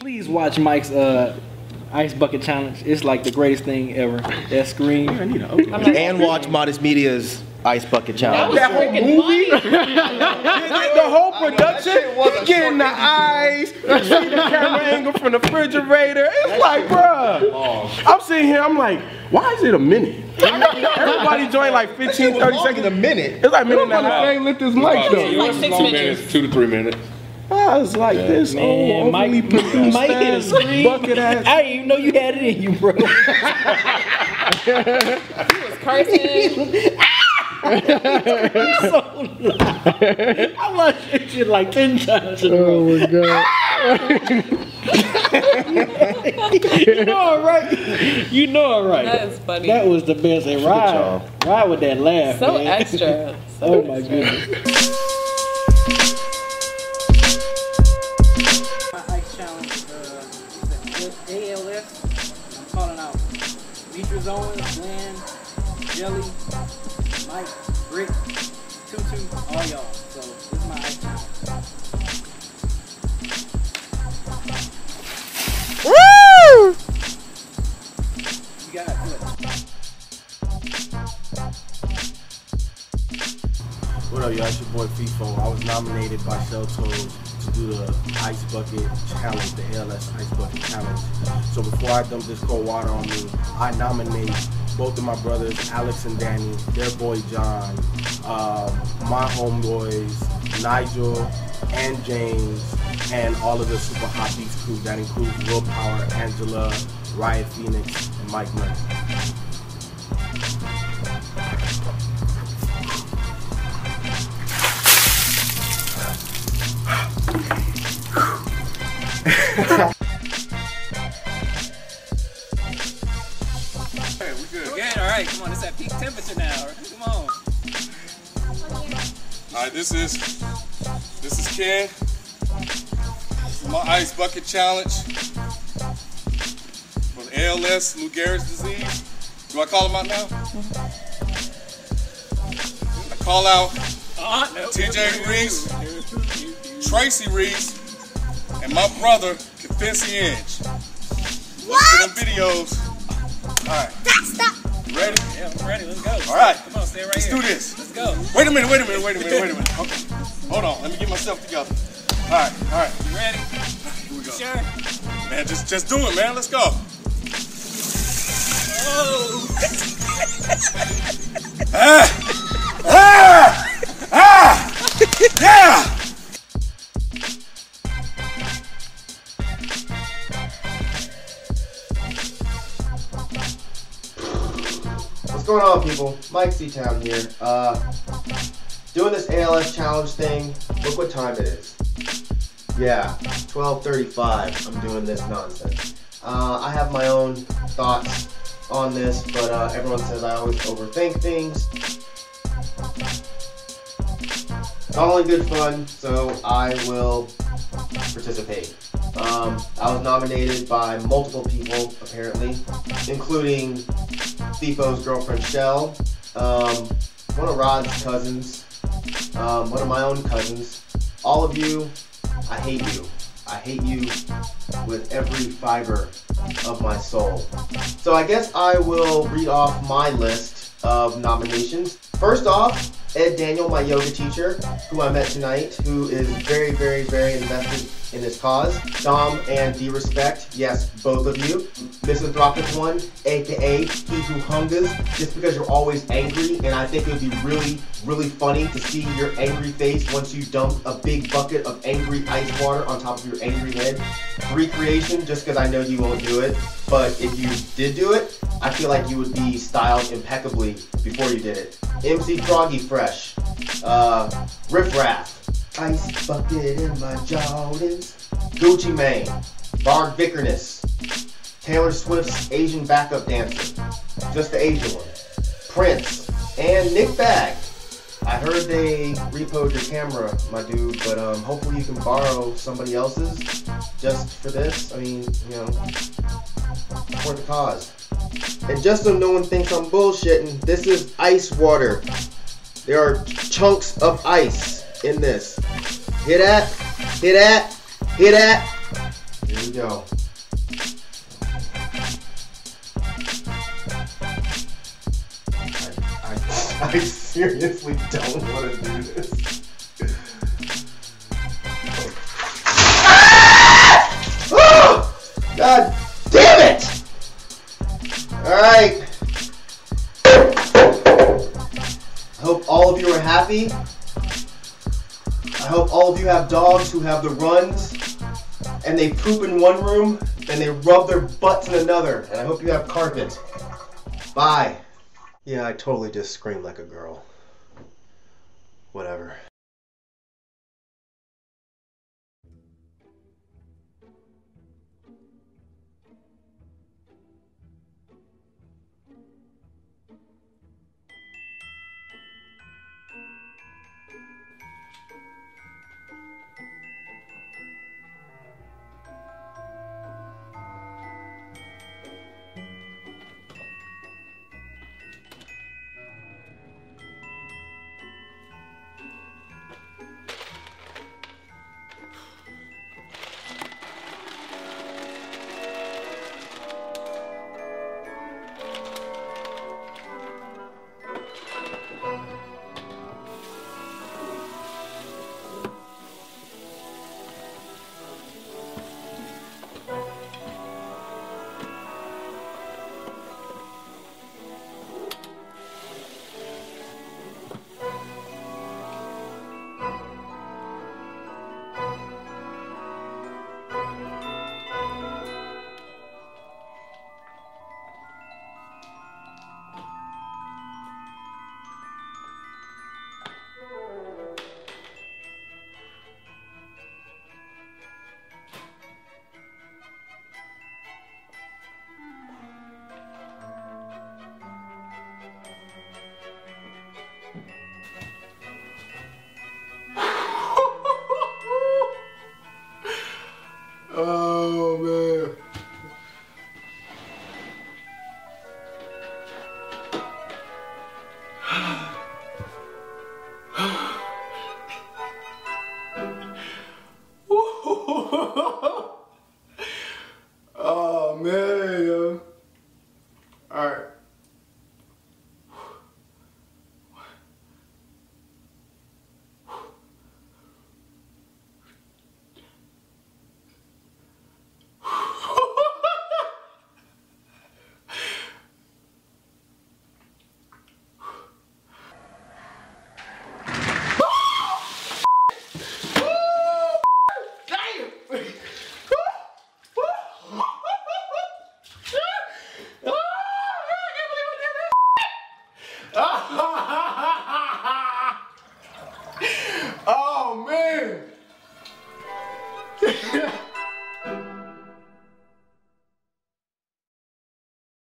Please watch Mike's uh, ice bucket challenge. It's like the greatest thing ever. That screen. I need a And watch Modest Media's Ice Bucket Challenge. that whole movie, the whole production, he getting the eyes, you see the camera angle from the refrigerator. It's like, bruh. I'm sitting here, I'm like, why is it a minute? Everybody joined like 15, 30 seconds. a minute. It's like minute and a half. Hey, lit this mic though. Like six Long minutes. minutes, two to three minutes. I was like this. Oh, man, oh, Mike, overly produced Mike hit a ass, screen. bucket ass. I didn't even know you had it in you, bro. He was cursing. so loud. I watched this shit like 10 times in a row. Oh my god. You know I'm right. You know I'm right. That is funny. That was the best. And ride, ride with that laugh, so man. extra. So Oh my extra. goodness. Uh, I'm calling out Beatrice Owens, Glenn, Jelly, Mike, Rick, Tutu, all y'all. So this is my ice challenge. You got it. What up, y'all? It's your boy FIFO. I was nominated by Shell Toes to do the Ice Bucket Challenge, the ALS Ice Bucket Challenge. So before I dump this cold water on me, I nominate both of my brothers, Alex and Danny, their boy John, um, my homeboys, Nigel and James, and all of the Super Hot Beats crew. That includes Willpower, Angela, Riot Phoenix, and Mike Murray. Hey, we good. Good, all right. Come on, it's at peak temperature now. Come on. All right, this is this is Ken. This is my ice bucket challenge for the ALS, Lou Gehrig's disease. Do I call him out now? Mm-hmm. I call out uh-huh. TJ Reese, Tracy Reese, and my brother, Confessy Edge. Look at them videos. All right. You ready? Yeah, I'm ready. Let's go. All right. Come on, stay right Let's here. do this. Let's go. Wait a minute, wait a minute, wait a minute, wait a minute. Okay. Hold on, let me get myself together. All right, all right, You ready? here we go. Sure. Man, just just do it, man. Let's go. ah, ah, Mike C-Town here. Uh, doing this ALS challenge thing. Look what time it is. Yeah, 12:35. I'm doing this nonsense. Uh, I have my own thoughts on this, but uh, everyone says I always overthink things. It's all in good fun, so I will participate. Um, I was nominated by multiple people, apparently, including Thifo's girlfriend Shell, um, one of Rod's cousins, um, one of my own cousins. All of you, I hate you. I hate you with every fiber of my soul. So I guess I will read off my list of nominations. First off, Ed Daniel, my yoga teacher, who I met tonight, who is very, very, very invested in this cause. Dom and D Respect, yes, both of you. Misanthropic One, aka He Who Hungers, just because you're always angry, and I think it would be really, really funny to see your angry face once you dump a big bucket of angry ice water on top of your angry head. Recreation, just because I know you won't do it, but if you did do it, I feel like you would be styled impeccably before you did it. MC Froggy Fresh, uh, Riff Raff, Ice Bucket in my Jordans, Gucci Mane, Varg Vikernes, Taylor Swift's Asian backup dancer, just the Asian one, Prince, and Nick Bag. I heard they repoed your camera, my dude, but um, hopefully you can borrow somebody else's just for this. I mean, you know, for the cause. And just so no one thinks I'm bullshitting, this is ice water. There are chunks of ice in this. Hear that? Hear that? Hear that? Here we go. I, I, I seriously don't want to do this. Ah! God damn it! Alright. I hope all of you are happy. All of you have dogs who have the runs and they poop in one room and they rub their butts in another. And I hope you have carpet. Bye. Yeah, I totally just screamed like a girl. Whatever.